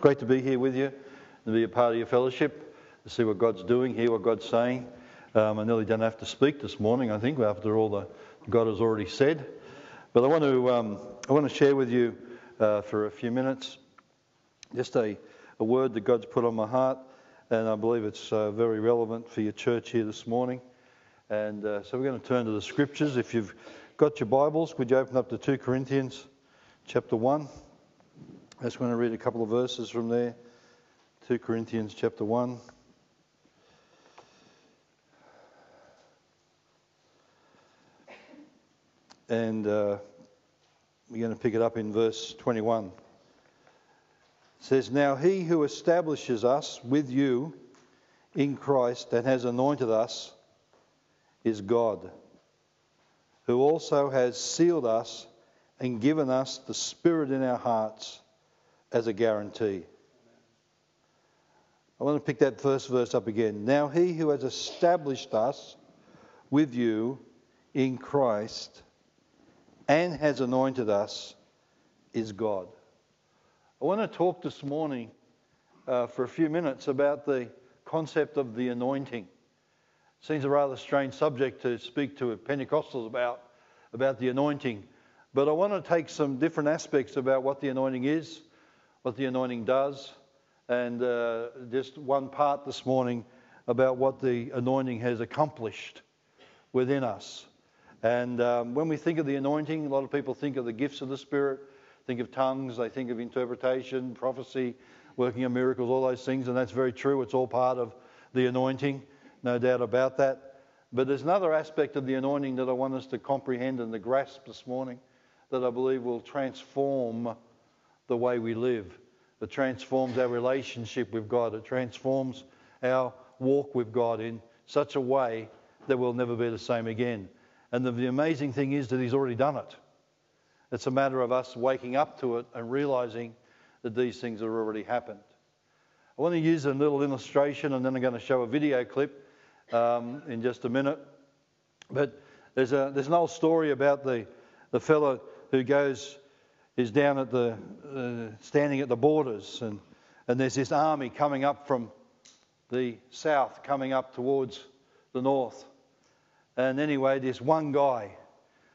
It's great to be here with you, to be a part of your fellowship, to see what God's doing, hear what God's saying. Um, I nearly don't have to speak this morning, I think, after all that God has already said. But I want to, um, I want to share with you uh, for a few minutes just a, a word that God's put on my heart, and I believe it's uh, very relevant for your church here this morning. And uh, so we're going to turn to the scriptures. If you've got your Bibles, would you open up to 2 Corinthians chapter 1? I just want to read a couple of verses from there. 2 Corinthians chapter 1. And uh, we're going to pick it up in verse 21. It says, Now he who establishes us with you in Christ and has anointed us is God, who also has sealed us and given us the Spirit in our hearts as a guarantee. I want to pick that first verse up again. Now, he who has established us with you in Christ and has anointed us is God. I want to talk this morning uh, for a few minutes about the concept of the anointing. Seems a rather strange subject to speak to Pentecostals about, about the anointing. But I want to take some different aspects about what the anointing is what the anointing does, and uh, just one part this morning about what the anointing has accomplished within us. And um, when we think of the anointing, a lot of people think of the gifts of the Spirit, think of tongues, they think of interpretation, prophecy, working of miracles, all those things, and that's very true. It's all part of the anointing, no doubt about that. But there's another aspect of the anointing that I want us to comprehend and to grasp this morning that I believe will transform the way we live. It transforms our relationship with God. It transforms our walk with God in such a way that we'll never be the same again. And the, the amazing thing is that He's already done it. It's a matter of us waking up to it and realizing that these things have already happened. I want to use a little illustration and then I'm going to show a video clip um, in just a minute. But there's, a, there's an old story about the, the fellow who goes is down at the, uh, standing at the borders, and, and there's this army coming up from the south, coming up towards the north. And anyway, this one guy,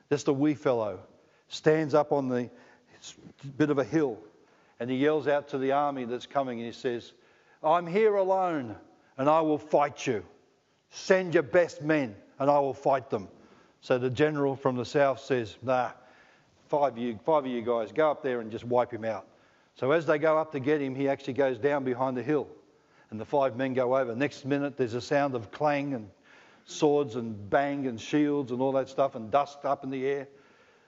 just a wee fellow, stands up on the bit of a hill and he yells out to the army that's coming and he says, I'm here alone and I will fight you. Send your best men and I will fight them. So the general from the south says, Nah, five of you, five of you guys, go up there and just wipe him out. So as they go up to get him, he actually goes down behind the hill. And the five men go over. Next minute, there's a sound of clang and swords and bang and shields and all that stuff and dust up in the air.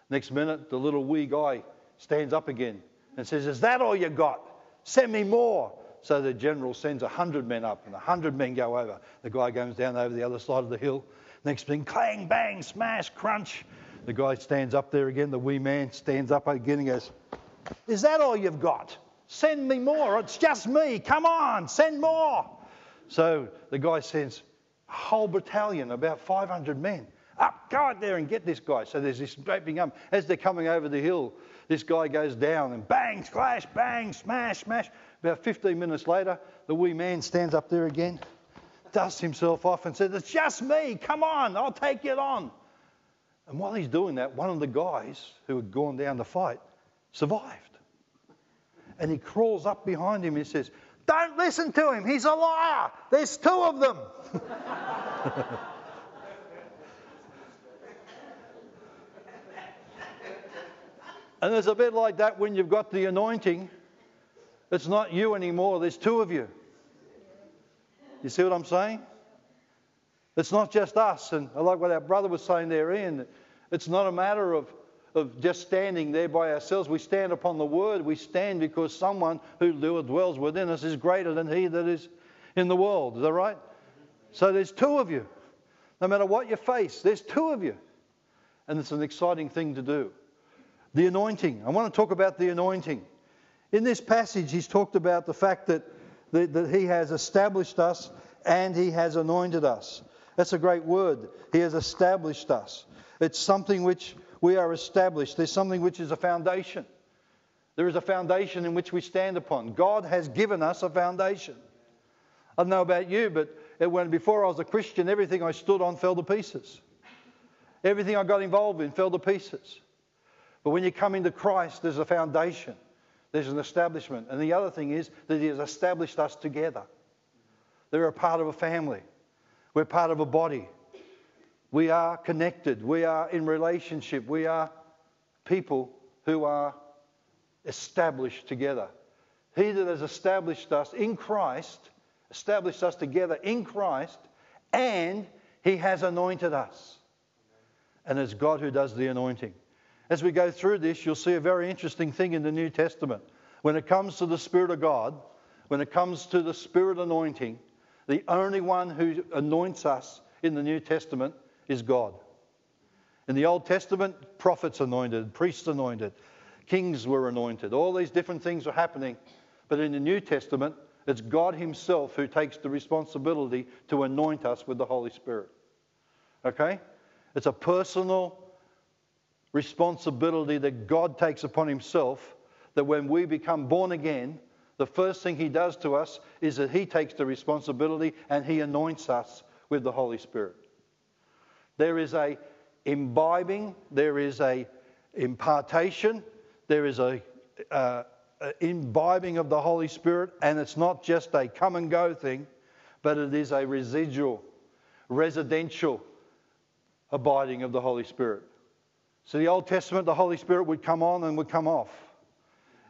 Next minute, the little wee guy stands up again and says, Is that all you got? Send me more. So the general sends a hundred men up, and a hundred men go over. The guy goes down over the other side of the hill. Next thing, clang, bang, smash, crunch. The guy stands up there again, the wee man stands up again and goes, Is that all you've got? Send me more. It's just me. Come on, send more. So the guy sends a whole battalion, about 500 men, up, go out there and get this guy. So there's this draping up. As they're coming over the hill, this guy goes down and bang, splash, bang, smash, smash. About 15 minutes later, the wee man stands up there again, dusts himself off, and says, It's just me. Come on, I'll take it on. And while he's doing that, one of the guys who had gone down to fight survived. And he crawls up behind him and he says, Don't listen to him. He's a liar. There's two of them. and it's a bit like that when you've got the anointing. It's not you anymore, there's two of you. You see what I'm saying? It's not just us. And I like what our brother was saying there, Ian. It's not a matter of, of just standing there by ourselves. We stand upon the word. We stand because someone who dwells within us is greater than he that is in the world. Is that right? So there's two of you. No matter what you face, there's two of you. And it's an exciting thing to do. The anointing. I want to talk about the anointing. In this passage, he's talked about the fact that, that, that he has established us and he has anointed us. That's a great word. He has established us. It's something which we are established. There's something which is a foundation. There is a foundation in which we stand upon. God has given us a foundation. I don't know about you, but when before I was a Christian, everything I stood on fell to pieces. Everything I got involved in fell to pieces. But when you come into Christ, there's a foundation, there's an establishment. And the other thing is that He has established us together. They're a part of a family, we're part of a body. We are connected, we are in relationship, we are people who are established together. He that has established us in Christ, established us together in Christ, and He has anointed us. And it's God who does the anointing. As we go through this, you'll see a very interesting thing in the New Testament. When it comes to the Spirit of God, when it comes to the Spirit anointing, the only one who anoints us in the New Testament is God. In the Old Testament, prophets anointed, priests anointed, kings were anointed. All these different things were happening. But in the New Testament, it's God Himself who takes the responsibility to anoint us with the Holy Spirit. Okay? It's a personal responsibility that God takes upon Himself that when we become born again, the first thing He does to us is that He takes the responsibility and He anoints us with the Holy Spirit. There is a imbibing, there is a impartation, there is a, uh, a imbibing of the Holy Spirit, and it's not just a come and go thing, but it is a residual, residential abiding of the Holy Spirit. So, the Old Testament, the Holy Spirit would come on and would come off.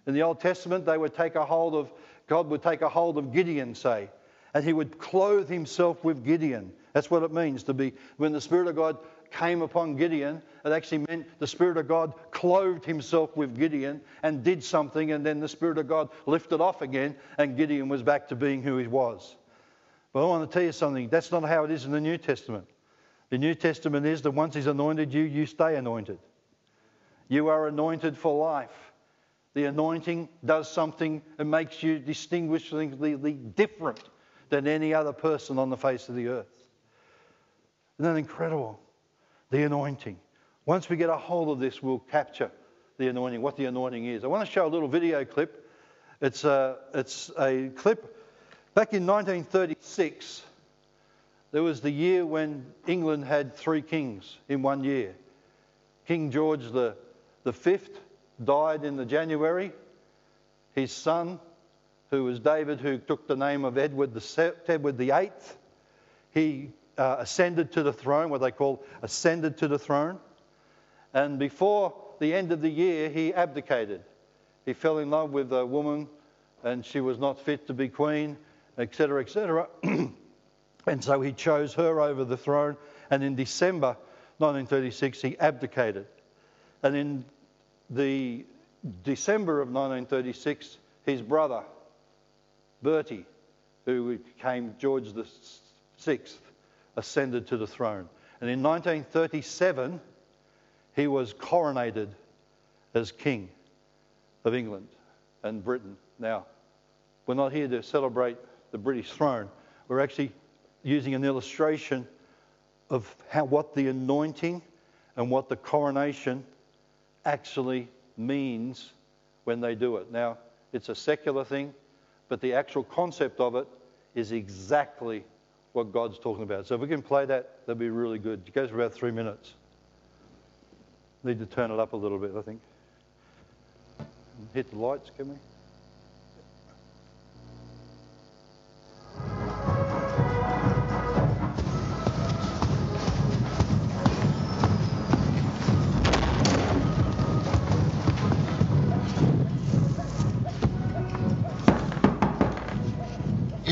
In the Old Testament, they would take a hold of, God would take a hold of Gideon, say, and he would clothe himself with Gideon. That's what it means to be, when the Spirit of God came upon Gideon, it actually meant the Spirit of God clothed himself with Gideon and did something, and then the Spirit of God lifted off again, and Gideon was back to being who he was. But I want to tell you something that's not how it is in the New Testament. The New Testament is that once He's anointed you, you stay anointed. You are anointed for life. The anointing does something and makes you distinguishingly different than any other person on the face of the earth. Isn't that incredible? The anointing. Once we get a hold of this, we'll capture the anointing, what the anointing is. I want to show a little video clip. It's a, it's a clip back in 1936. There was the year when England had three kings in one year. King George the, the Fifth died in the January. His son, who was David, who took the name of Edward the Edward the Eighth, he uh, ascended to the throne, what they call ascended to the throne. And before the end of the year, he abdicated. He fell in love with a woman, and she was not fit to be queen, etc., etc. And so he chose her over the throne. And in December 1936, he abdicated. And in the December of 1936, his brother, Bertie, who became George VI, ascended to the throne. And in 1937, he was coronated as King of England and Britain. Now, we're not here to celebrate the British throne. We're actually using an illustration of how, what the anointing and what the coronation actually means when they do it. Now, it's a secular thing, but the actual concept of it is exactly what God's talking about. So if we can play that, that'd be really good. It goes for about three minutes. Need to turn it up a little bit, I think. Hit the lights, can we?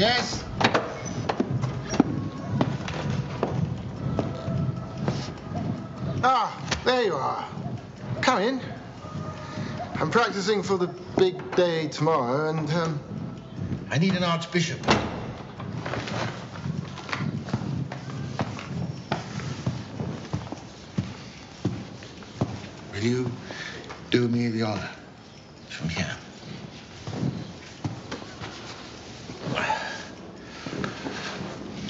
Yes? Ah, there you are. Come in. I'm practicing for the big day tomorrow, and um, I need an archbishop. Will you do me the honor from here?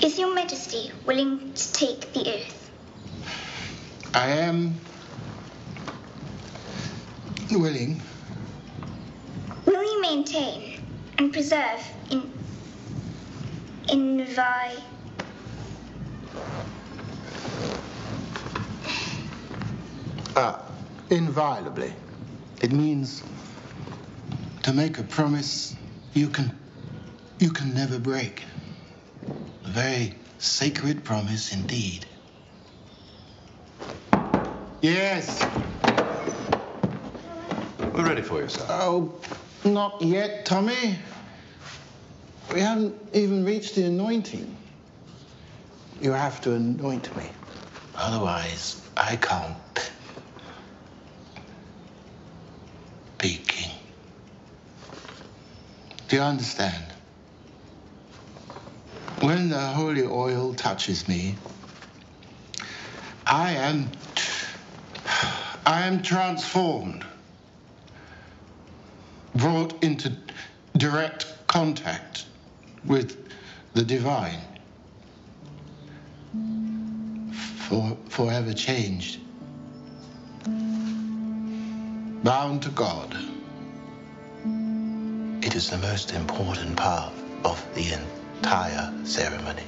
Is your majesty willing to take the oath? I am willing, Will you maintain and preserve in invi Uh, inviolably. It means to make a promise you can you can never break. A very sacred promise indeed. Yes. We're ready for you, sir. Oh, not yet, Tommy. We haven't even reached the anointing. You have to anoint me. Otherwise, I can't be king. Do you understand? When the holy oil touches me, I am I am transformed brought into direct contact with the divine, for, forever changed, bound to God. It is the most important part of the entire ceremony.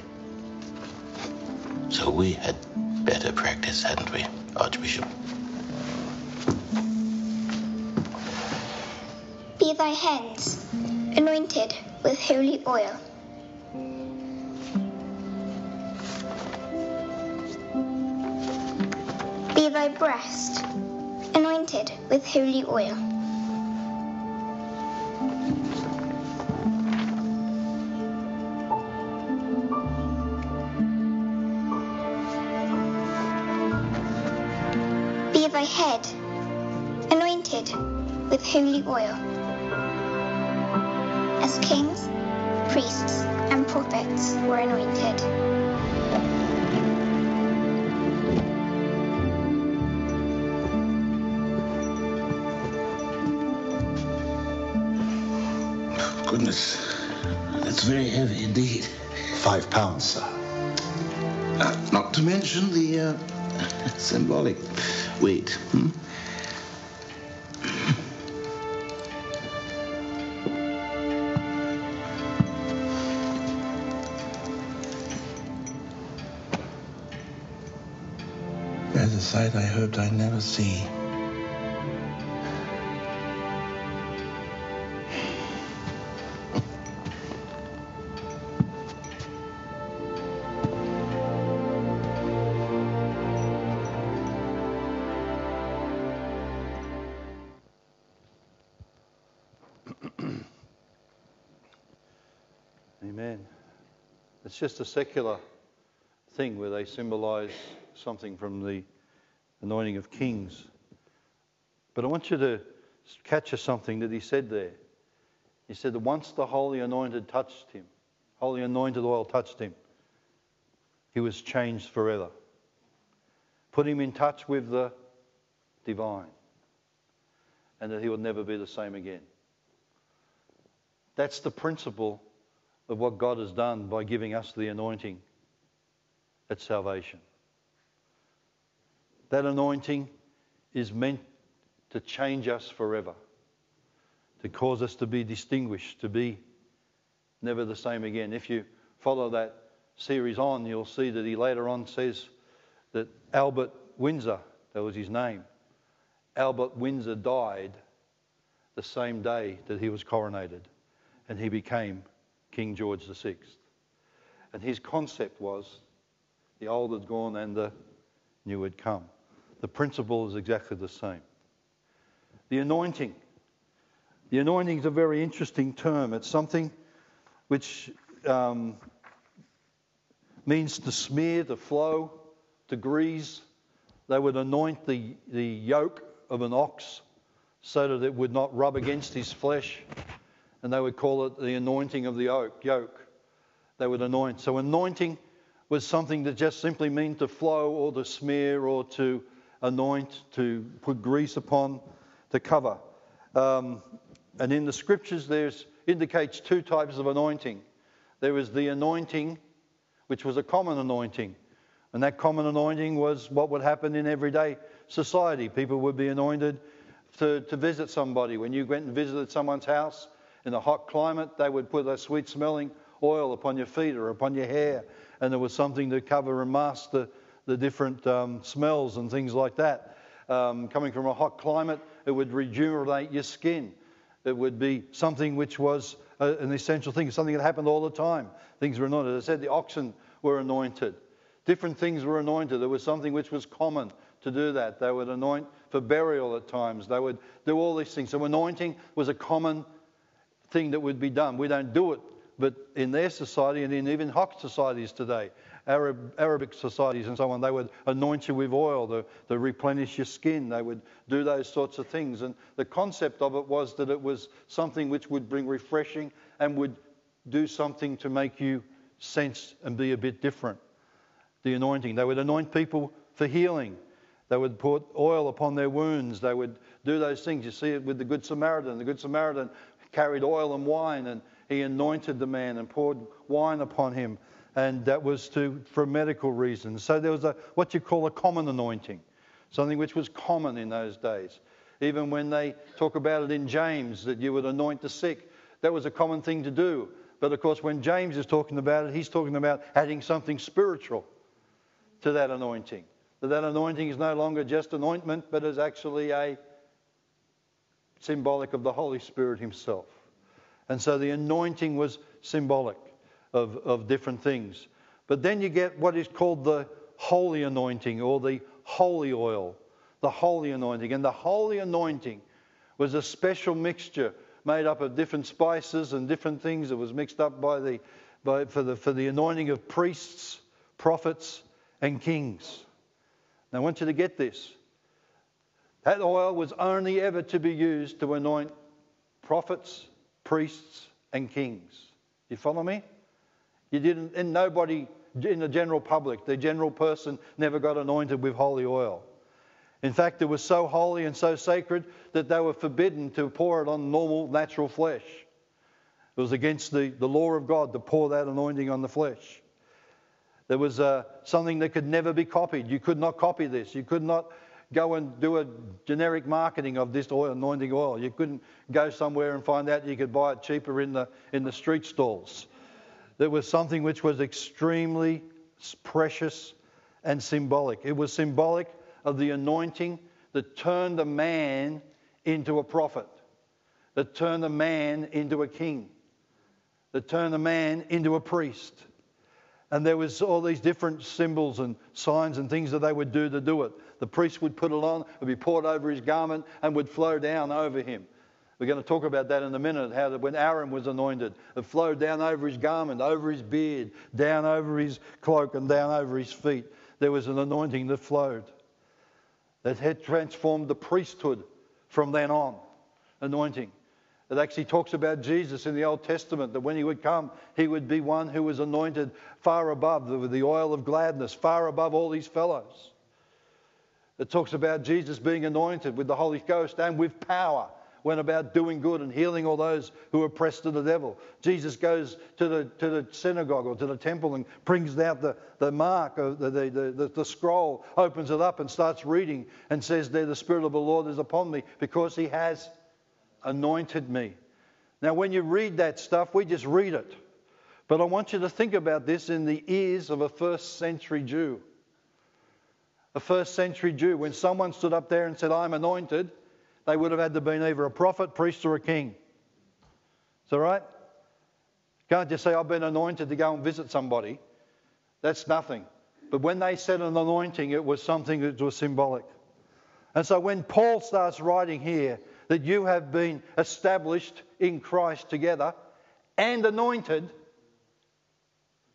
So we had better practice, hadn't we, Archbishop? be thy hands anointed with holy oil. Be thy breast anointed with holy oil. Head anointed with holy oil. As kings, priests, and prophets were anointed. Goodness, that's very heavy indeed. Five pounds, sir. Uh, not to mention the uh, symbolic weight. Hmm? There's a sight I hoped I'd never see. It's just a secular thing where they symbolize something from the anointing of kings. But I want you to catch something that he said there. He said that once the holy anointed touched him, holy anointed oil touched him, he was changed forever. Put him in touch with the divine, and that he would never be the same again. That's the principle of what God has done by giving us the anointing at salvation. That anointing is meant to change us forever, to cause us to be distinguished, to be never the same again. If you follow that series on, you'll see that he later on says that Albert Windsor, that was his name, Albert Windsor died the same day that he was coronated, and he became King George VI. And his concept was the old had gone and the new had come. The principle is exactly the same. The anointing. The anointing is a very interesting term. It's something which um, means to smear, to flow, to grease. They would anoint the, the yoke of an ox so that it would not rub against his flesh and they would call it the anointing of the oak, yoke. They would anoint. So, anointing was something that just simply meant to flow or to smear or to anoint, to put grease upon, to cover. Um, and in the scriptures, there's indicates two types of anointing. There was the anointing, which was a common anointing, and that common anointing was what would happen in everyday society. People would be anointed to, to visit somebody. When you went and visited someone's house, In a hot climate, they would put a sweet smelling oil upon your feet or upon your hair, and there was something to cover and mask the, the different um, smells and things like that. Um, coming from a hot climate, it would rejuvenate your skin. It would be something which was a, an essential thing, something that happened all the time. Things were anointed. As I said, the oxen were anointed. Different things were anointed. There was something which was common to do that. They would anoint for burial at times. They would do all these things. So anointing was a common thing that would be done. We don't do it, but in their society and in even hot societies today, Arab, Arabic societies and so on, they would anoint you with oil to replenish your skin. They would do those sorts of things. And the concept of it was that it was something which would bring refreshing and would do something to make you sense and be a bit different the anointing. They would anoint people for healing. They would put oil upon their wounds. They would do those things. You see it with the Good Samaritan. The Good Samaritan carried oil and wine, and he anointed the man and poured wine upon him. And that was to, for medical reasons. So there was a, what you call a common anointing, something which was common in those days. Even when they talk about it in James, that you would anoint the sick, that was a common thing to do. But of course, when James is talking about it, he's talking about adding something spiritual to that anointing. That that anointing is no longer just an ointment, but is actually a symbolic of the Holy Spirit Himself. And so the anointing was symbolic of, of different things. But then you get what is called the holy anointing or the holy oil, the holy anointing. And the holy anointing was a special mixture made up of different spices and different things. that was mixed up by the, by, for, the, for the anointing of priests, prophets, and kings. Now, I want you to get this. That oil was only ever to be used to anoint prophets, priests, and kings. You follow me? You didn't, and nobody in the general public, the general person, never got anointed with holy oil. In fact, it was so holy and so sacred that they were forbidden to pour it on normal, natural flesh. It was against the, the law of God to pour that anointing on the flesh. There was uh, something that could never be copied. You could not copy this. You could not go and do a generic marketing of this oil, anointing oil. You couldn't go somewhere and find out you could buy it cheaper in the, in the street stalls. There was something which was extremely precious and symbolic. It was symbolic of the anointing that turned a man into a prophet, that turned a man into a king, that turned a man into a priest and there was all these different symbols and signs and things that they would do to do it. The priest would put it on, it would be poured over his garment and would flow down over him. We're going to talk about that in a minute, how that when Aaron was anointed, it flowed down over his garment, over his beard, down over his cloak, and down over his feet. There was an anointing that flowed that had transformed the priesthood from then on. Anointing. It actually talks about Jesus in the Old Testament that when he would come, he would be one who was anointed far above with the oil of gladness, far above all these fellows. It talks about Jesus being anointed with the Holy Ghost and with power, went about doing good and healing all those who were oppressed of the devil. Jesus goes to the, to the synagogue or to the temple and brings out the, the mark, of the, the, the, the scroll, opens it up and starts reading and says, There, the Spirit of the Lord is upon me because he has anointed me. Now, when you read that stuff, we just read it. But I want you to think about this in the ears of a first century Jew. A first century Jew, when someone stood up there and said, I'm anointed, they would have had to be either a prophet, priest, or a king. Is that right? Can't just say, I've been anointed to go and visit somebody. That's nothing. But when they said an anointing, it was something that was symbolic. And so when Paul starts writing here, that you have been established in Christ together and anointed,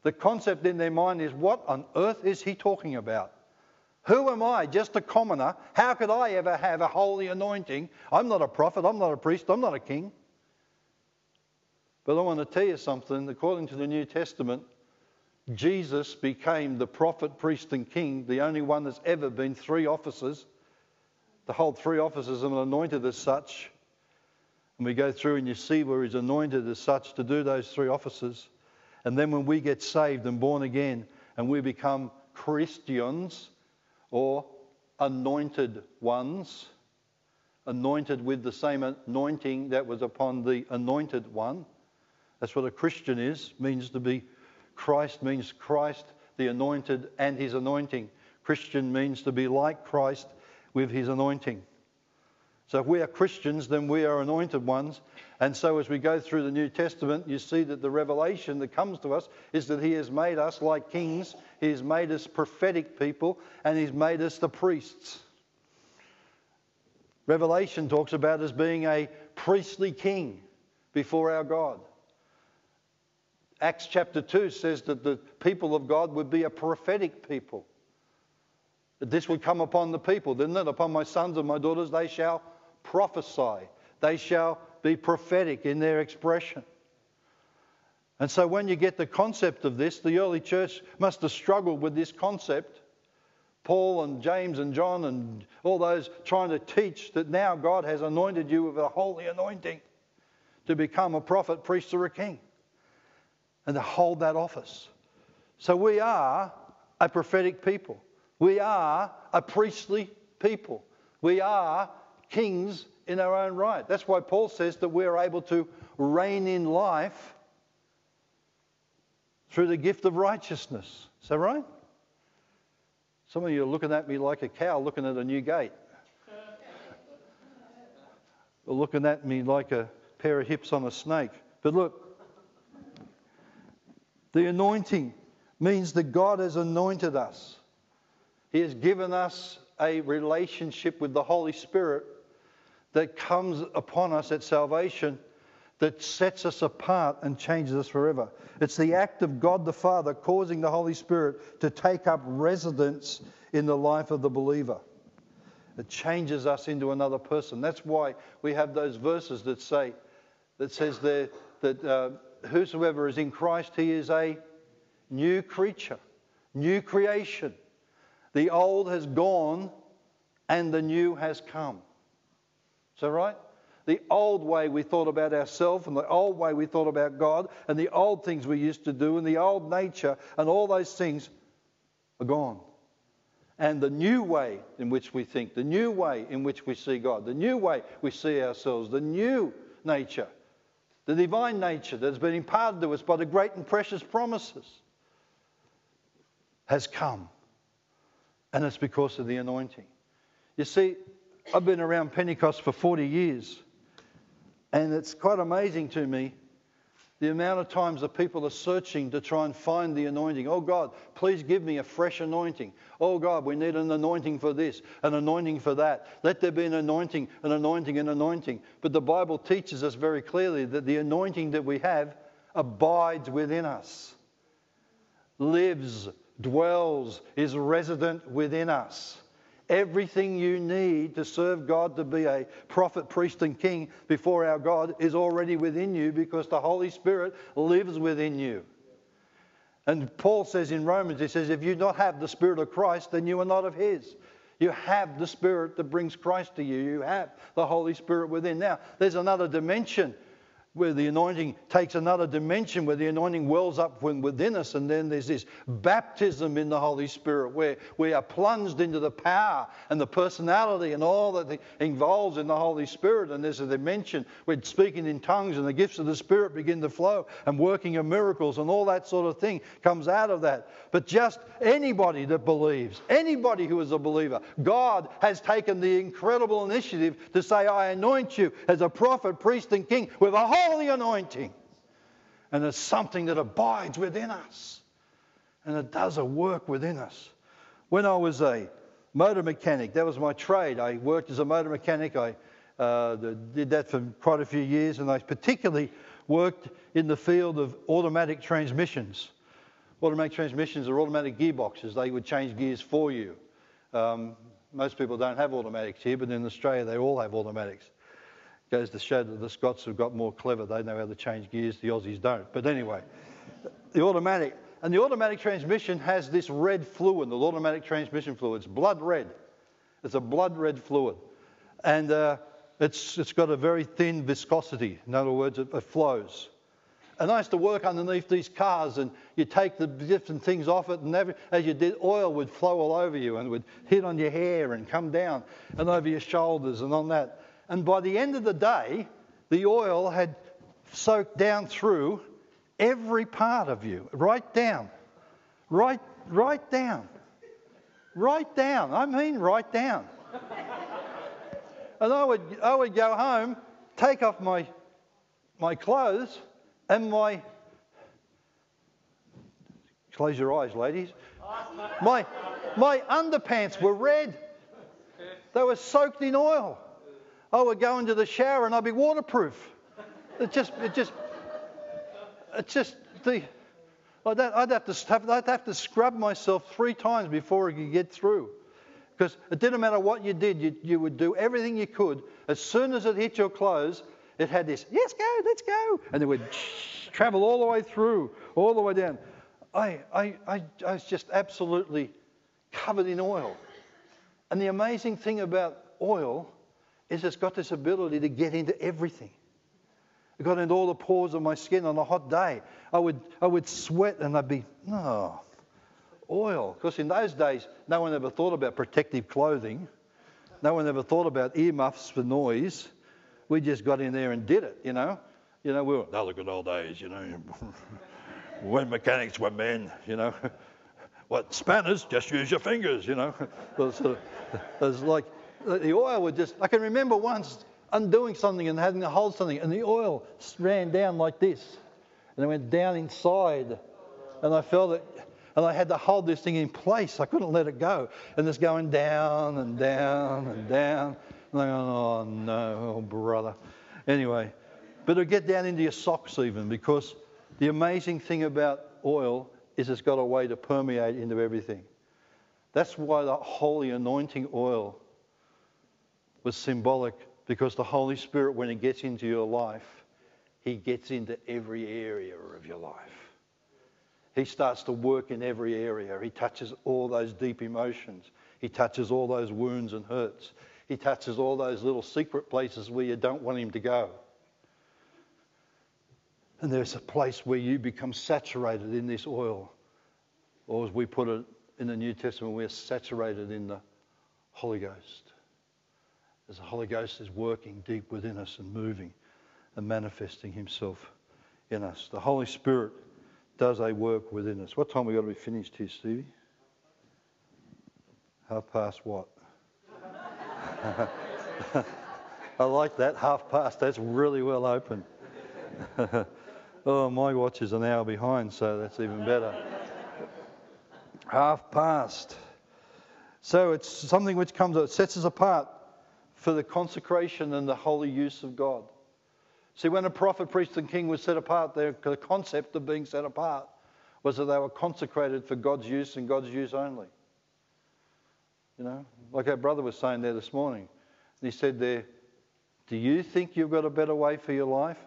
the concept in their mind is what on earth is he talking about? Who am I? Just a commoner. How could I ever have a holy anointing? I'm not a prophet, I'm not a priest, I'm not a king. But I want to tell you something. According to the New Testament, Jesus became the prophet, priest, and king, the only one that's ever been three offices to hold three offices and anointed as such. And we go through and you see where he's anointed as such to do those three offices. And then when we get saved and born again and we become Christians or anointed ones, anointed with the same anointing that was upon the anointed one. That's what a Christian is, means to be Christ means Christ, the anointed, and his anointing. Christian means to be like Christ with his anointing. So if we are Christians, then we are anointed ones. And so as we go through the New Testament, you see that the revelation that comes to us is that he has made us like kings, he has made us prophetic people, and he's made us the priests. Revelation talks about us being a priestly king before our God. Acts chapter 2 says that the people of God would be a prophetic people. That this would come upon the people, didn't it? Upon my sons and my daughters, they shall prophesy. They shall be prophetic in their expression. And so, when you get the concept of this, the early church must have struggled with this concept. Paul and James and John and all those trying to teach that now God has anointed you with a holy anointing to become a prophet, priest, or a king and to hold that office. So we are a prophetic people. We are a priestly people. We are kings in our own right. That's why Paul says that we're able to reign in life through the gift of righteousness. Is that right? Some of you are looking at me like a cow looking at a new gate. or looking at me like a pair of hips on a snake. But look, the anointing means that God has anointed us. He has given us a relationship with the Holy Spirit that comes upon us at salvation that sets us apart and changes us forever. It's the act of God the Father causing the Holy Spirit to take up residence in the life of the believer. It changes us into another person. That's why we have those verses that say, that says there that uh, whosoever is in Christ, he is a new creature, new creation. The old has gone and the new has come. Is that right? The old way we thought about ourselves and the old way we thought about God and the old things we used to do and the old nature and all those things are gone. And the new way in which we think, the new way in which we see God, the new way we see ourselves, the new nature the divine nature that has been imparted to us by the great and precious promises has come. And it's because of the anointing. You see, I've been around Pentecost for 40 years, and it's quite amazing to me the amount of times that people are searching to try and find the anointing. Oh God, please give me a fresh anointing. Oh God, we need an anointing for this, an anointing for that. Let there be an anointing, an anointing, an anointing. But the Bible teaches us very clearly that the anointing that we have abides within us, lives, dwells, is resident within us. Everything you need to serve God to be a prophet, priest, and king before our God is already within you because the Holy Spirit lives within you. And Paul says in Romans, he says, if you don't have the Spirit of Christ, then you are not of His. You have the Spirit that brings Christ to you. You have the Holy Spirit within. Now, there's another dimension where the anointing takes another dimension, where the anointing wells up within us, and then there's this baptism in the Holy Spirit, where we are plunged into the power and the personality and all that involves in the Holy Spirit. And there's a dimension where speaking in tongues and the gifts of the Spirit begin to flow, and working of miracles and all that sort of thing comes out of that. But just anybody that believes, anybody who is a believer, God has taken the incredible initiative to say, I anoint you as a prophet, priest, and king with a whole holy anointing. And it's something that abides within us. And it does a work within us. When I was a motor mechanic, that was my trade. I worked as a motor mechanic. I uh, did that for quite a few years, and I particularly worked in the field of automatic transmissions. Automatic transmissions are automatic gearboxes. They would change gears for you. Um, most people don't have automatics here, but in Australia they all have automatics goes to show that the Scots have got more clever. They know how to change gears, the Aussies don't. But anyway, the automatic. And the automatic transmission has this red fluid, the automatic transmission fluid. It's blood red. It's a blood red fluid. And uh, it's, it's got a very thin viscosity. In other words, it, it flows. And I used to work underneath these cars, and you take the different things off it, and every, as you did, oil would flow all over you and would hit on your hair and come down and over your shoulders and on that. And by the end of the day, the oil had soaked down through every part of you, right down, right, right down, right down. I mean, right down. and I would, I would go home, take off my, my clothes and my. Close your eyes, ladies. My, my underpants were red. They were soaked in oil. Oh, I would go into the shower and I'd be waterproof. It just, it just, it just the. I'd have, to, I'd have to scrub myself three times before I could get through. Because it didn't matter what you did, you, you would do everything you could. As soon as it hit your clothes, it had this, yes, go, let's go. And it would travel all the way through, all the way down. I, I, I, I was just absolutely covered in oil. And the amazing thing about oil is it's got this ability to get into everything. It got into all the pores of my skin on a hot day. I would, I would sweat and I'd be, oh, oil. Because in those days, no one ever thought about protective clothing. No one ever thought about earmuffs for noise. We just got in there and did it, you know. You know, we were, those are good old days, you know. when mechanics were men, you know. what, spanners, just use your fingers, you know. it was like, the oil would just, I can remember once undoing something and having to hold something, and the oil ran down like this. And it went down inside. And I felt it, and I had to hold this thing in place. I couldn't let it go. And it's going down and down and down. And I'm going, oh no, oh brother. Anyway, but it'll get down into your socks even because the amazing thing about oil is it's got a way to permeate into everything. That's why the holy anointing oil was symbolic because the Holy Spirit, when He gets into your life, He gets into every area of your life. He starts to work in every area. He touches all those deep emotions. He touches all those wounds and hurts. He touches all those little secret places where you don't want Him to go. And there's a place where you become saturated in this oil. Or as we put it in the New Testament, we're saturated in the Holy Ghost as the Holy Ghost is working deep within us and moving and manifesting himself in us. The Holy Spirit does a work within us. What time we got to be finished here, Stevie? Half past what? I like that. Half past. That's really well open. oh, my watch is an hour behind, so that's even better. Half past. So it's something which comes, it sets us apart for the consecration and the holy use of God. See, when a prophet, priest, and king was set apart, the concept of being set apart was that they were consecrated for God's use and God's use only. You know, like our brother was saying there this morning. He said there, Do you think you've got a better way for your life?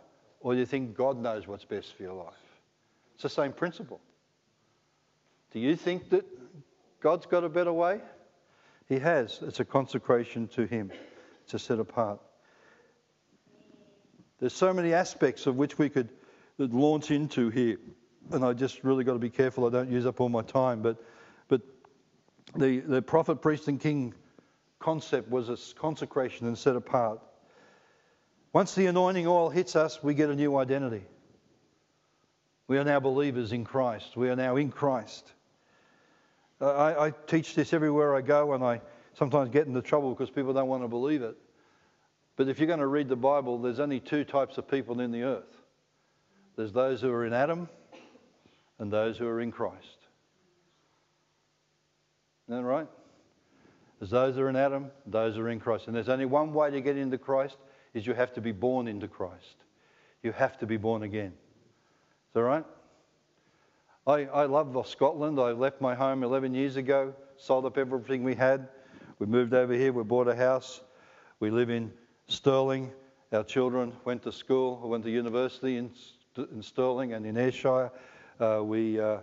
Or do you think God knows what's best for your life? It's the same principle. Do you think that God's got a better way? He has. It's a consecration to Him to set apart. There's so many aspects of which we could launch into here, and I just really got to be careful I don't use up all my time. But, but the, the prophet, priest, and king concept was a consecration and set apart. Once the anointing oil hits us, we get a new identity. We are now believers in Christ. We are now in Christ. I, I teach this everywhere I go, and I sometimes get into trouble because people don't want to believe it. But if you're going to read the Bible, there's only two types of people in the earth there's those who are in Adam and those who are in Christ. Isn't that right? There's those who are in Adam, those who are in Christ. And there's only one way to get into Christ is you have to be born into Christ. You have to be born again. Is that right? I, I love Scotland. I left my home 11 years ago, sold up everything we had, we moved over here, we bought a house. We live in Stirling. Our children went to school, went to university in, in Stirling and in Ayrshire. Uh, we uh,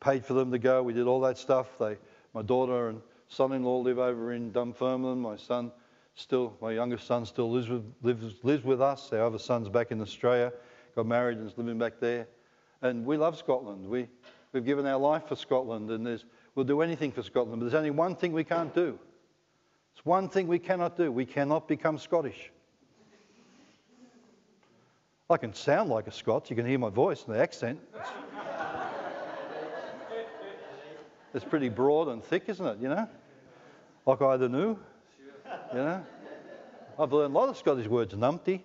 paid for them to go. We did all that stuff. They, my daughter and son-in-law live over in Dunfermline. My son still, my youngest son still lives with, lives, lives with us. Our other son's back in Australia, got married and is living back there. And we love Scotland. We, we've given our life for Scotland, and we'll do anything for Scotland. But there's only one thing we can't do. It's one thing we cannot do. We cannot become Scottish. I can sound like a Scots. You can hear my voice and the accent. It's pretty broad and thick, isn't it? You know, like I either knew. You know, I've learned a lot of Scottish words. Numpty.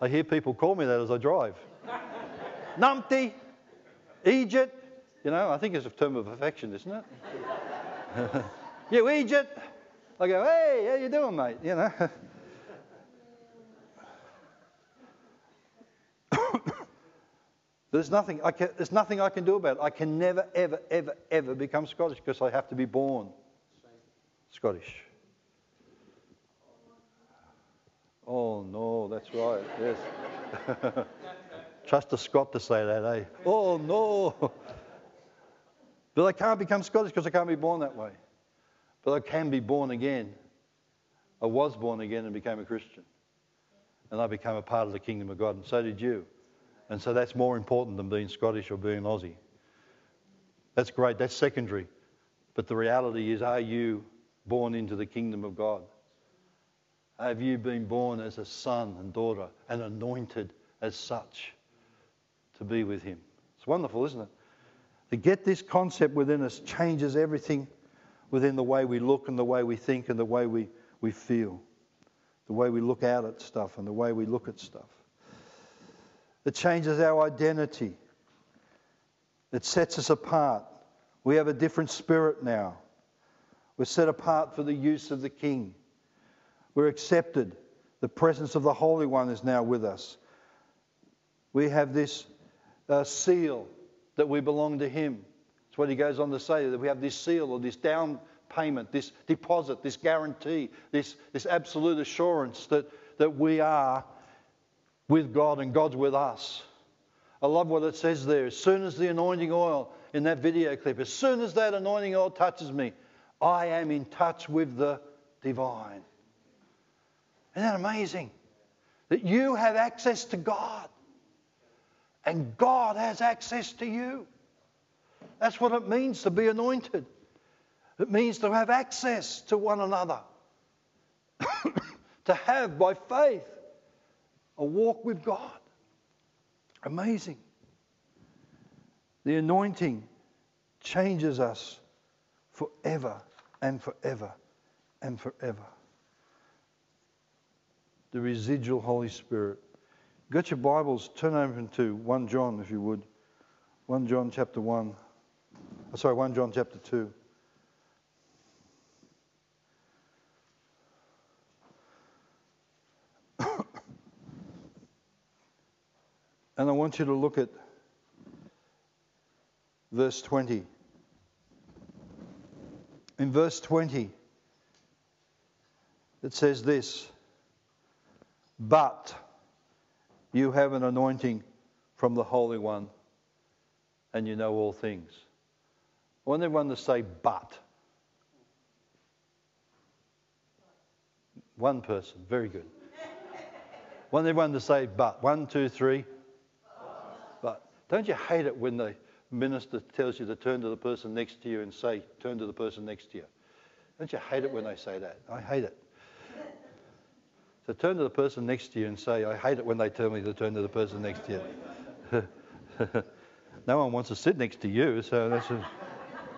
I hear people call me that as I drive. Numpty, Egypt. You know, I think it's a term of affection, isn't it? you Egypt. I go, hey, how you doing, mate? You know. There's nothing, I can, there's nothing I can do about it. I can never, ever, ever, ever become Scottish because I have to be born Scottish. Oh, no, that's right, yes. Trust a Scot to say that, eh? Oh, no. But I can't become Scottish because I can't be born that way. But I can be born again. I was born again and became a Christian. And I became a part of the kingdom of God, and so did you. And so that's more important than being Scottish or being Aussie. That's great, that's secondary. But the reality is, are you born into the kingdom of God? Have you been born as a son and daughter and anointed as such to be with Him? It's wonderful, isn't it? To get this concept within us changes everything within the way we look and the way we think and the way we, we feel, the way we look out at stuff and the way we look at stuff. It changes our identity. It sets us apart. We have a different spirit now. We're set apart for the use of the King. We're accepted. The presence of the Holy One is now with us. We have this uh, seal that we belong to Him. That's what he goes on to say, that we have this seal or this down payment, this deposit, this guarantee, this, this absolute assurance that, that we are with God and God's with us. I love what it says there. As soon as the anointing oil in that video clip, as soon as that anointing oil touches me, I am in touch with the divine. Isn't that amazing? That you have access to God and God has access to you. That's what it means to be anointed. It means to have access to one another, to have by faith a walk with God. Amazing. The anointing changes us forever and forever and forever. The residual Holy Spirit. Got your Bibles, turn over to 1 John if you would. 1 John chapter 1. Sorry, 1 John chapter 2. And I want you to look at verse 20. In verse 20, it says this But you have an anointing from the Holy One, and you know all things. I want everyone to say, but. One person, very good. I want everyone to say, but. One, two, three. But Don't you hate it when the minister tells you to turn to the person next to you and say, turn to the person next to you? Don't you hate it when they say that? I hate it. So turn to the person next to you and say, I hate it when they tell me to turn to the person next to you. no one wants to sit next to you, so that's, a,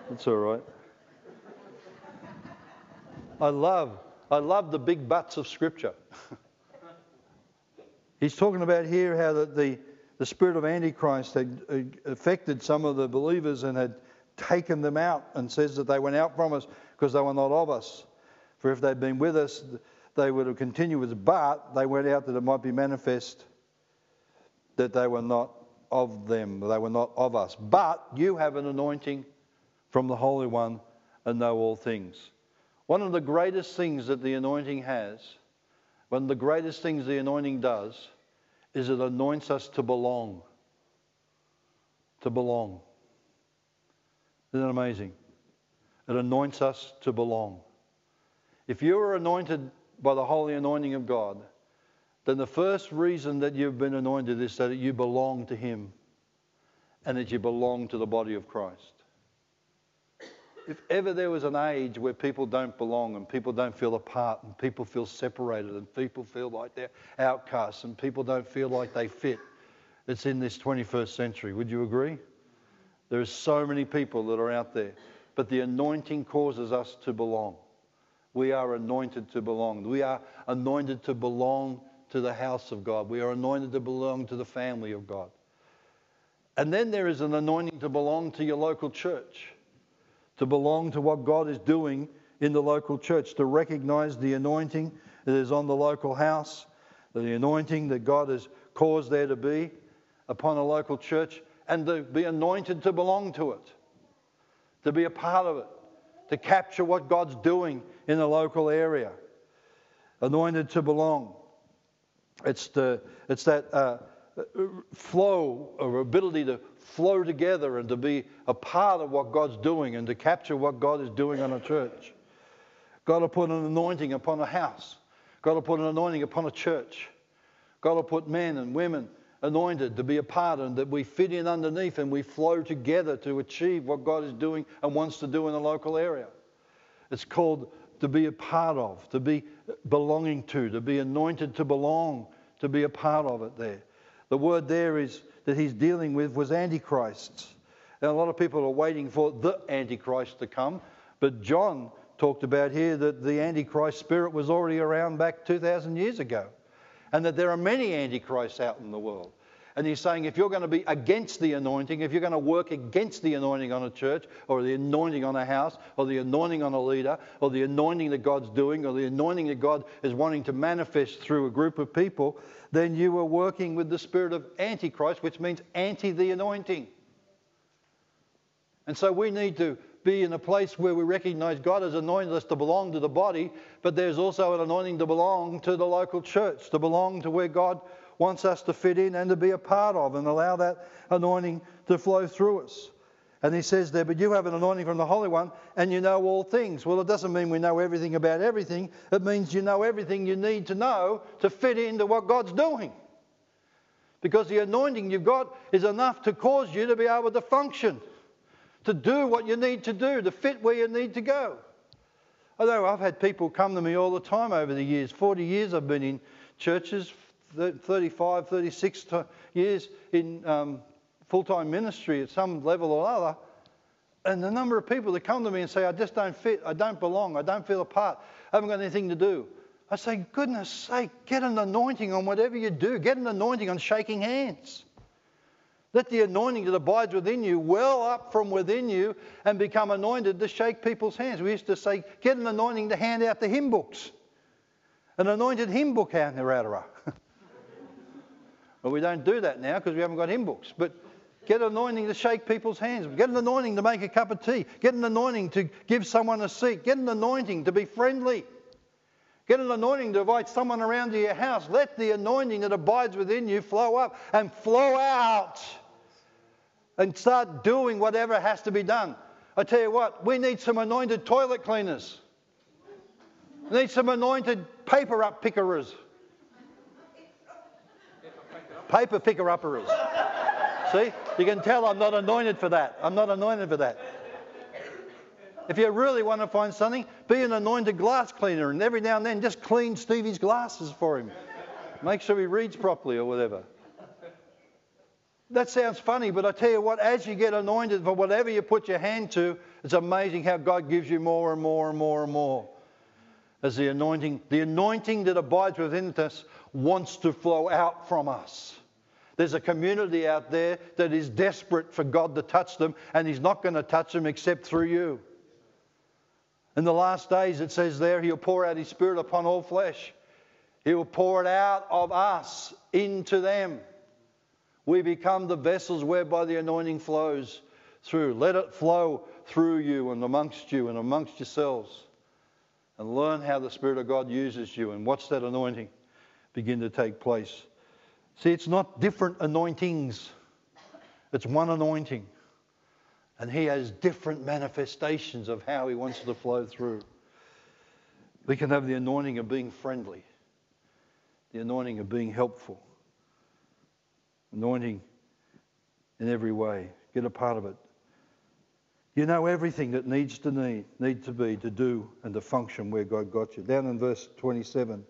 that's all right. I love, I love the big buts of Scripture. He's talking about here how the, the the spirit of Antichrist had uh, affected some of the believers and had taken them out and says that they went out from us because they were not of us. For if they'd been with us, they would have continued with us, but they went out that it might be manifest that they were not of them, they were not of us. But you have an anointing from the Holy One and know all things. One of the greatest things that the anointing has, one of the greatest things the anointing does, is it anoints us to belong. To belong. Isn't that amazing? It anoints us to belong. If you are anointed by the holy anointing of God, then the first reason that you've been anointed is that you belong to Him and that you belong to the body of Christ. If ever there was an age where people don't belong and people don't feel apart and people feel separated and people feel like they're outcasts and people don't feel like they fit, it's in this 21st century. Would you agree? There are so many people that are out there, but the anointing causes us to belong. We are anointed to belong. We are anointed to belong to the house of God. We are anointed to belong to the family of God. And then there is an anointing to belong to your local church, to belong to what God is doing in the local church, to recognize the anointing that is on the local house, the anointing that God has caused there to be upon a local church, and to be anointed to belong to it, to be a part of it, to capture what God's doing in the local area. Anointed to belong. It's, the, it's that uh, flow or ability to flow together and to be a part of what God's doing and to capture what God is doing on a church. God will put an anointing upon a house. God will put an anointing upon a church. God will put men and women anointed to be a part and that we fit in underneath and we flow together to achieve what God is doing and wants to do in the local area. It's called to be a part of, to be belonging to, to be anointed to belong, to be a part of it there. The word there is that he's dealing with was antichrists. And a lot of people are waiting for the antichrist to come, but John talked about here that the antichrist spirit was already around back 2,000 years ago, and that there are many antichrists out in the world. And he's saying if you're going to be against the anointing, if you're going to work against the anointing on a church, or the anointing on a house, or the anointing on a leader, or the anointing that God's doing, or the anointing that God is wanting to manifest through a group of people, then you are working with the spirit of Antichrist, which means anti the anointing. And so we need to be in a place where we recognize God has anointed us to belong to the body, but there's also an anointing to belong to the local church, to belong to where God wants us to fit in and to be a part of and allow that anointing to flow through us. And he says there, but you have an anointing from the Holy One and you know all things. Well, it doesn't mean we know everything about everything. It means you know everything you need to know to fit into what God's doing. Because the anointing you've got is enough to cause you to be able to function, to do what you need to do, to fit where you need to go. I know I've had people come to me all the time over the years. 40 years I've been in churches, 35, 36 years in um, full time ministry at some level or other. And the number of people that come to me and say, I just don't fit, I don't belong, I don't feel a part, I haven't got anything to do. I say, goodness sake, get an anointing on whatever you do. Get an anointing on shaking hands. Let the anointing that abides within you well up from within you and become anointed to shake people's hands. We used to say, get an anointing to hand out the hymn books. An anointed hymn book out there, Well, we don't do that now because we haven't got hymn books. But get an anointing to shake people's hands. Get an anointing to make a cup of tea. Get an anointing to give someone a seat. Get an anointing to be friendly. Get an anointing to invite someone around to your house. Let the anointing that abides within you flow up and flow out and start doing whatever has to be done. I tell you what, we need some anointed toilet cleaners. We need some anointed paper up pickerers paper picker uppers. See? You can tell I'm not anointed for that. I'm not anointed for that. If you really want to find something, be an anointed glass cleaner and every now and then just clean Stevie's glasses for him. Make sure he reads properly or whatever. That sounds funny, but I tell you what, as you get anointed for whatever you put your hand to, it's amazing how God gives you more and more and more and more. As the anointing, the anointing that abides within us wants to flow out from us. There's a community out there that is desperate for God to touch them, and He's not going to touch them except through you. In the last days, it says there, He'll pour out His Spirit upon all flesh. He will pour it out of us into them. We become the vessels whereby the anointing flows through. Let it flow through you and amongst you and amongst yourselves. And learn how the Spirit of God uses you and watch that anointing begin to take place. See, it's not different anointings, it's one anointing. And He has different manifestations of how He wants to flow through. We can have the anointing of being friendly, the anointing of being helpful, anointing in every way. Get a part of it. You know everything that needs to need, need to be to do and to function where God got you. Down in verse 27.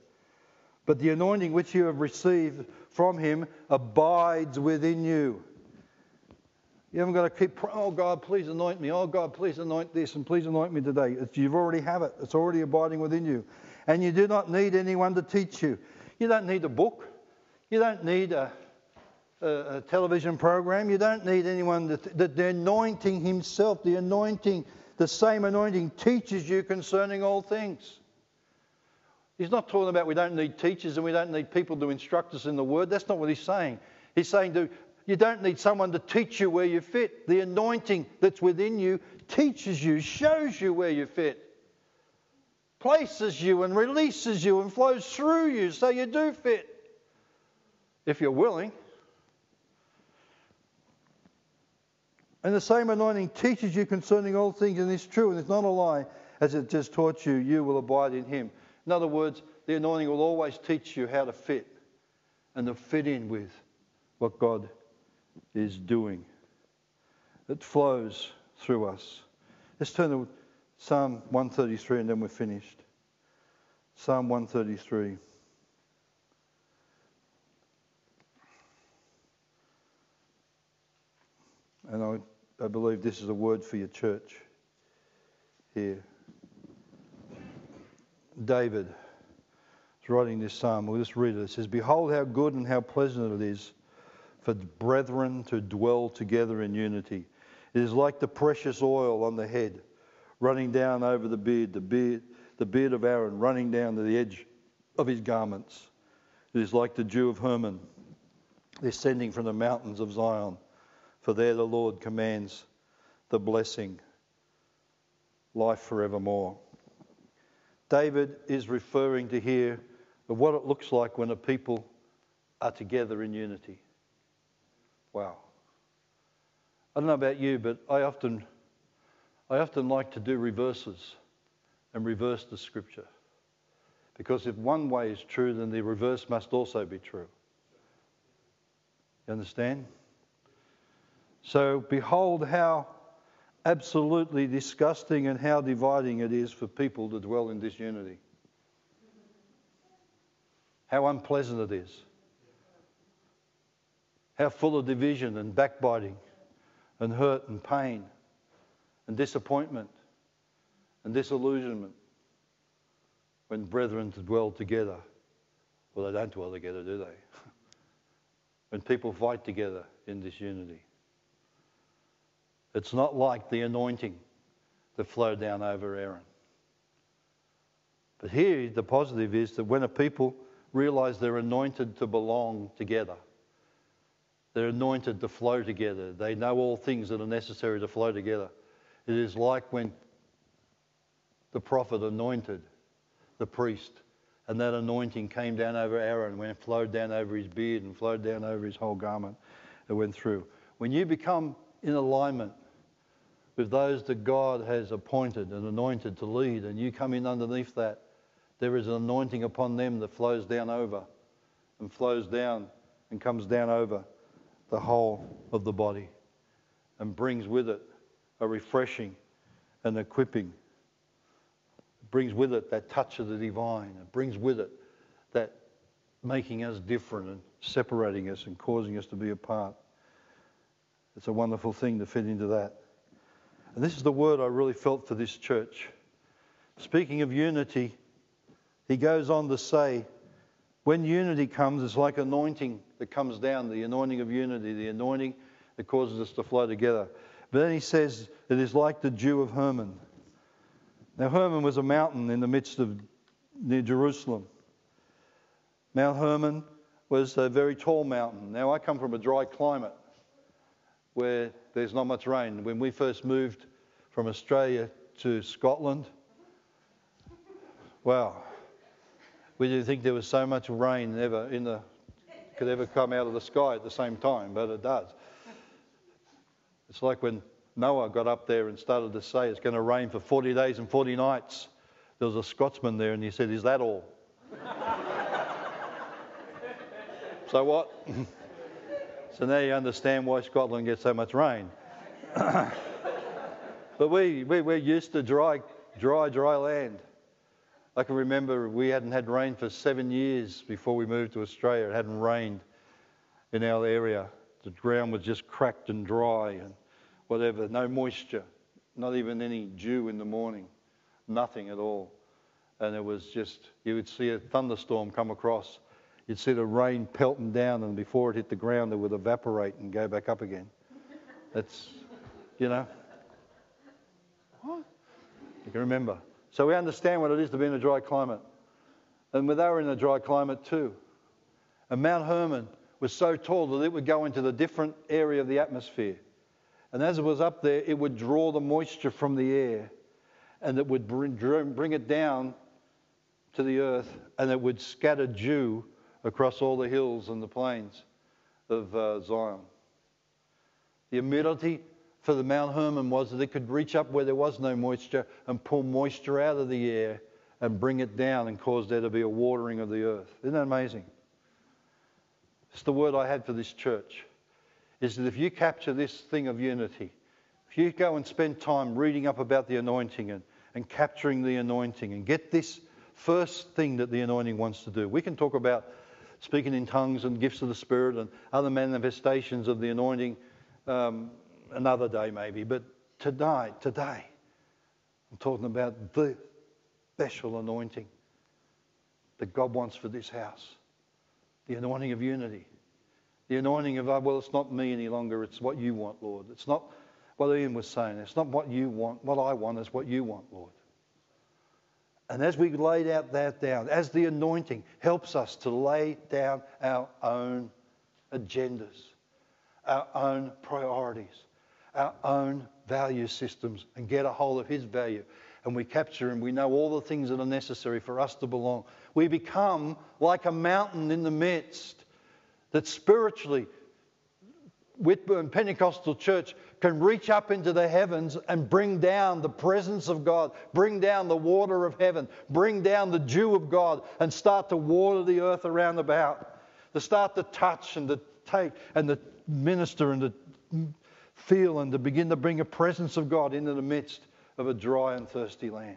But the anointing which you have received from him abides within you. You haven't got to keep, oh God, please anoint me. Oh God, please anoint this and please anoint me today. You've already have it. It's already abiding within you. And you do not need anyone to teach you. You don't need a book. You don't need a, a, a television program. You don't need anyone that the, the anointing himself, the anointing, the same anointing teaches you concerning all things. He's not talking about we don't need teachers and we don't need people to instruct us in the word. That's not what he's saying. He's saying to, you don't need someone to teach you where you fit. The anointing that's within you teaches you, shows you where you fit, places you and releases you and flows through you so you do fit. If you're willing. And the same anointing teaches you concerning all things, and it's true and it's not a lie, as it just taught you, you will abide in him. In other words, the anointing will always teach you how to fit and to fit in with what God is doing. It flows through us. Let's turn to Psalm 133 and then we're finished. Psalm 133. And I I believe this is a word for your church here. David is writing this psalm. We'll just read it. It says, Behold, how good and how pleasant it is for brethren to dwell together in unity. It is like the precious oil on the head, running down over the beard, the beard, the beard of Aaron running down to the edge of his garments. It is like the dew of Hermon, descending from the mountains of Zion for there the Lord commands the blessing, life forevermore. David is referring to here of what it looks like when a people are together in unity. Wow. I don't know about you, but I often, I often like to do reverses and reverse the scripture. Because if one way is true, then the reverse must also be true. You understand? So, behold how absolutely disgusting and how dividing it is for people to dwell in disunity. How unpleasant it is. How full of division and backbiting and hurt and pain and disappointment and disillusionment when brethren dwell together. Well, they don't dwell together, do they? when people fight together in disunity. It's not like the anointing that flowed down over Aaron. But here, the positive is that when a people realize they're anointed to belong together, they're anointed to flow together, they know all things that are necessary to flow together. It is like when the prophet anointed the priest, and that anointing came down over Aaron, when it flowed down over his beard and flowed down over his whole garment. It went through. When you become in alignment with those that God has appointed and anointed to lead, and you come in underneath that, there is an anointing upon them that flows down over and flows down and comes down over the whole of the body and brings with it a refreshing and equipping. It brings with it that touch of the divine. It brings with it that making us different and separating us and causing us to be apart. It's a wonderful thing to fit into that. And this is the word I really felt for this church. Speaking of unity, he goes on to say, when unity comes, it's like anointing that comes down, the anointing of unity, the anointing that causes us to flow together. But then he says, it is like the dew of Hermon. Now, Hermon was a mountain in the midst of near Jerusalem. Mount Hermon was a very tall mountain. Now, I come from a dry climate where there's not much rain. When we first moved from Australia to Scotland, wow, we didn't think there was so much rain ever in the could ever come out of the sky at the same time, but it does. It's like when Noah got up there and started to say it's going to rain for 40 days and 40 nights. There was a Scotsman there and he said, Is that all? so what? So now you understand why Scotland gets so much rain. but we, we, we're used to dry, dry, dry land. I can remember we hadn't had rain for seven years before we moved to Australia. It hadn't rained in our area. The ground was just cracked and dry and whatever, no moisture, not even any dew in the morning, nothing at all. And it was just, you would see a thunderstorm come across. You'd see the rain pelting down, and before it hit the ground, it would evaporate and go back up again. That's, you know. What? You can remember. So we understand what it is to be in a dry climate. And they were in a dry climate too. And Mount Hermon was so tall that it would go into the different area of the atmosphere. And as it was up there, it would draw the moisture from the air and it would bring, bring it down to the earth and it would scatter dew across all the hills and the plains of uh, Zion. The humidity for the Mount Hermon was that it could reach up where there was no moisture and pull moisture out of the air and bring it down and cause there to be a watering of the earth. Isn't that amazing? It's the word I had for this church. Is that if you capture this thing of unity, if you go and spend time reading up about the anointing and, and capturing the anointing and get this first thing that the anointing wants to do, we can talk about speaking in tongues and gifts of the Spirit and other manifestations of the anointing um, another day maybe, but tonight, today, I'm talking about the special anointing that God wants for this house. The anointing of unity. The anointing of, well, it's not me any longer, it's what you want, Lord. It's not what Ian was saying. It's not what you want. What I want is what you want, Lord. And as we laid out that down, as the anointing helps us to lay down our own agendas, our own priorities, our own value systems and get a hold of His value. And we capture Him, we know all the things that are necessary for us to belong. We become like a mountain in the midst that spiritually, Whitburn Pentecostal Church can reach up into the heavens and bring down the presence of God, bring down the water of heaven, bring down the dew of God, and start to water the earth around about, to start to touch and to take and to minister and to feel and to begin to bring a presence of God into the midst of a dry and thirsty land.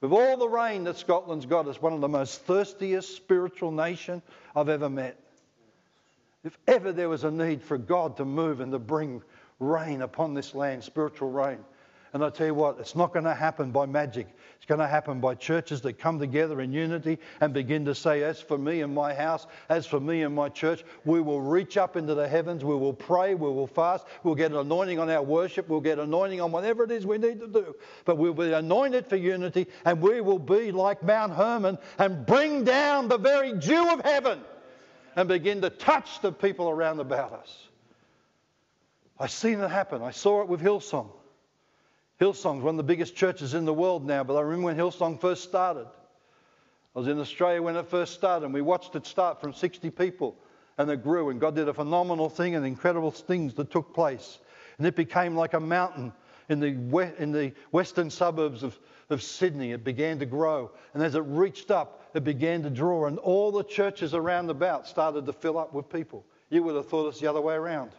With all the rain that Scotland's got, it's one of the most thirstiest spiritual nation I've ever met. If ever there was a need for God to move and to bring rain upon this land, spiritual rain, and I tell you what, it's not going to happen by magic. It's going to happen by churches that come together in unity and begin to say, As for me and my house, as for me and my church, we will reach up into the heavens, we will pray, we will fast, we'll get an anointing on our worship, we'll get anointing on whatever it is we need to do. But we'll be anointed for unity and we will be like Mount Hermon and bring down the very dew of heaven and begin to touch the people around about us. I've seen it happen. I saw it with Hillsong. Hillsong's one of the biggest churches in the world now, but I remember when Hillsong first started. I was in Australia when it first started, and we watched it start from 60 people, and it grew, and God did a phenomenal thing and incredible things that took place. And it became like a mountain in the, we- in the western suburbs of, of Sydney. It began to grow, and as it reached up, it began to draw, and all the churches around about started to fill up with people. You would have thought it's the other way around.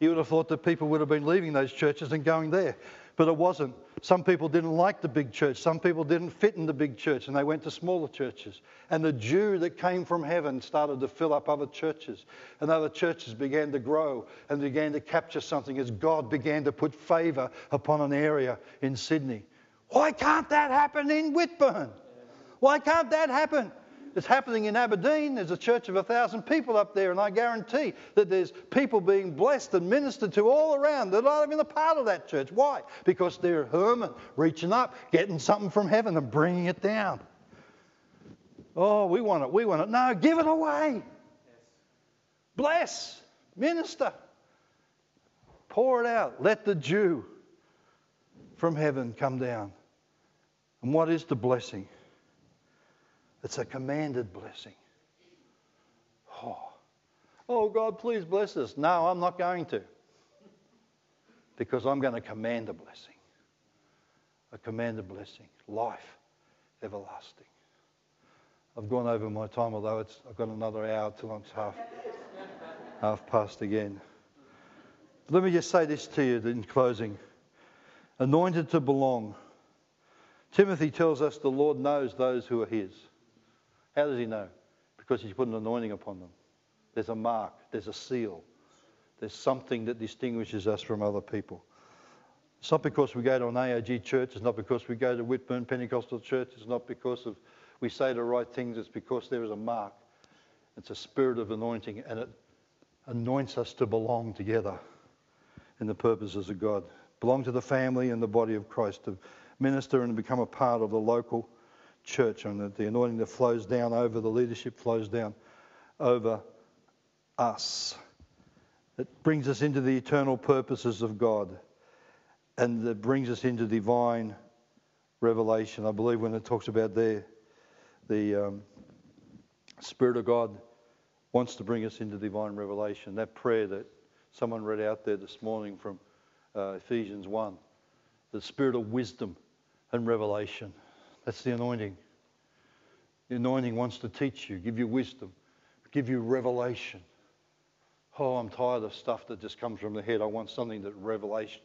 You would have thought that people would have been leaving those churches and going there. But it wasn't. Some people didn't like the big church. Some people didn't fit in the big church and they went to smaller churches. And the dew that came from heaven started to fill up other churches. And other churches began to grow and began to capture something as God began to put favour upon an area in Sydney. Why can't that happen in Whitburn? Why can't that happen it's happening in Aberdeen. There's a church of a thousand people up there, and I guarantee that there's people being blessed and ministered to all around that aren't even a part of that church. Why? Because they're Hermon, reaching up, getting something from heaven and bringing it down. Oh, we want it, we want it. No, give it away. Bless, minister, pour it out. Let the dew from heaven come down. And what is the blessing? It's a commanded blessing. Oh. oh, God, please bless us. No, I'm not going to. Because I'm going to command a blessing. A commanded blessing. Life everlasting. I've gone over my time, although it's, I've got another hour till I'm half, half past again. Let me just say this to you in closing. Anointed to belong. Timothy tells us the Lord knows those who are his. How does he know? Because he's put an anointing upon them. There's a mark, there's a seal, there's something that distinguishes us from other people. It's not because we go to an AOG church, it's not because we go to Whitburn Pentecostal Church, it's not because of we say the right things, it's because there is a mark. It's a spirit of anointing and it anoints us to belong together in the purposes of God. Belong to the family and the body of Christ, to minister and become a part of the local church, and the anointing that flows down over the leadership flows down over us. It brings us into the eternal purposes of God, and it brings us into divine revelation. I believe when it talks about there, the um, Spirit of God wants to bring us into divine revelation. That prayer that someone read out there this morning from uh, Ephesians 1, the Spirit of wisdom and revelation. That's the anointing. The anointing wants to teach you, give you wisdom, give you revelation. Oh, I'm tired of stuff that just comes from the head. I want something that revelation,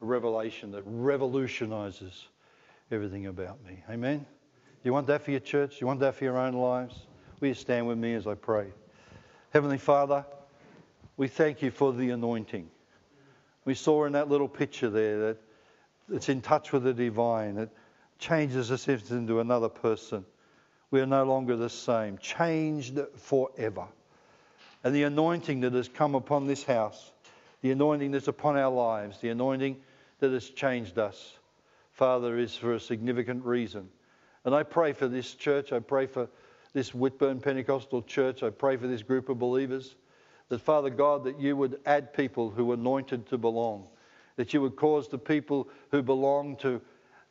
revelation that revolutionizes everything about me. Amen. You want that for your church? You want that for your own lives? Will you stand with me as I pray? Heavenly Father, we thank you for the anointing. We saw in that little picture there that it's in touch with the divine. It changes us into another person. We are no longer the same, changed forever. And the anointing that has come upon this house, the anointing that's upon our lives, the anointing that has changed us, Father, is for a significant reason. And I pray for this church. I pray for this Whitburn Pentecostal church. I pray for this group of believers that, Father God, that you would add people who are anointed to belong, that you would cause the people who belong to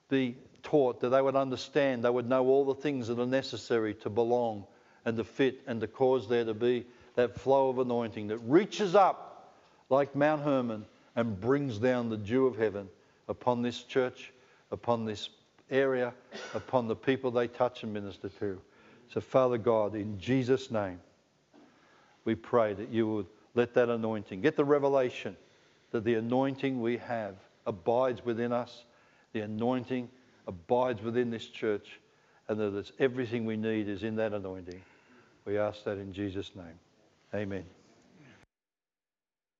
be taught, that they would understand, they would know all the things that are necessary to belong and to fit and to cause there to be that flow of anointing that reaches up like Mount Hermon and brings down the dew of heaven upon this church, upon this area, upon the people they touch and minister to. So, Father God, in Jesus' name, we pray that you would let that anointing, get the revelation that the anointing we have abides within us, the anointing abides within this church, and that it's everything we need is in that anointing. We ask that in Jesus' name. Amen.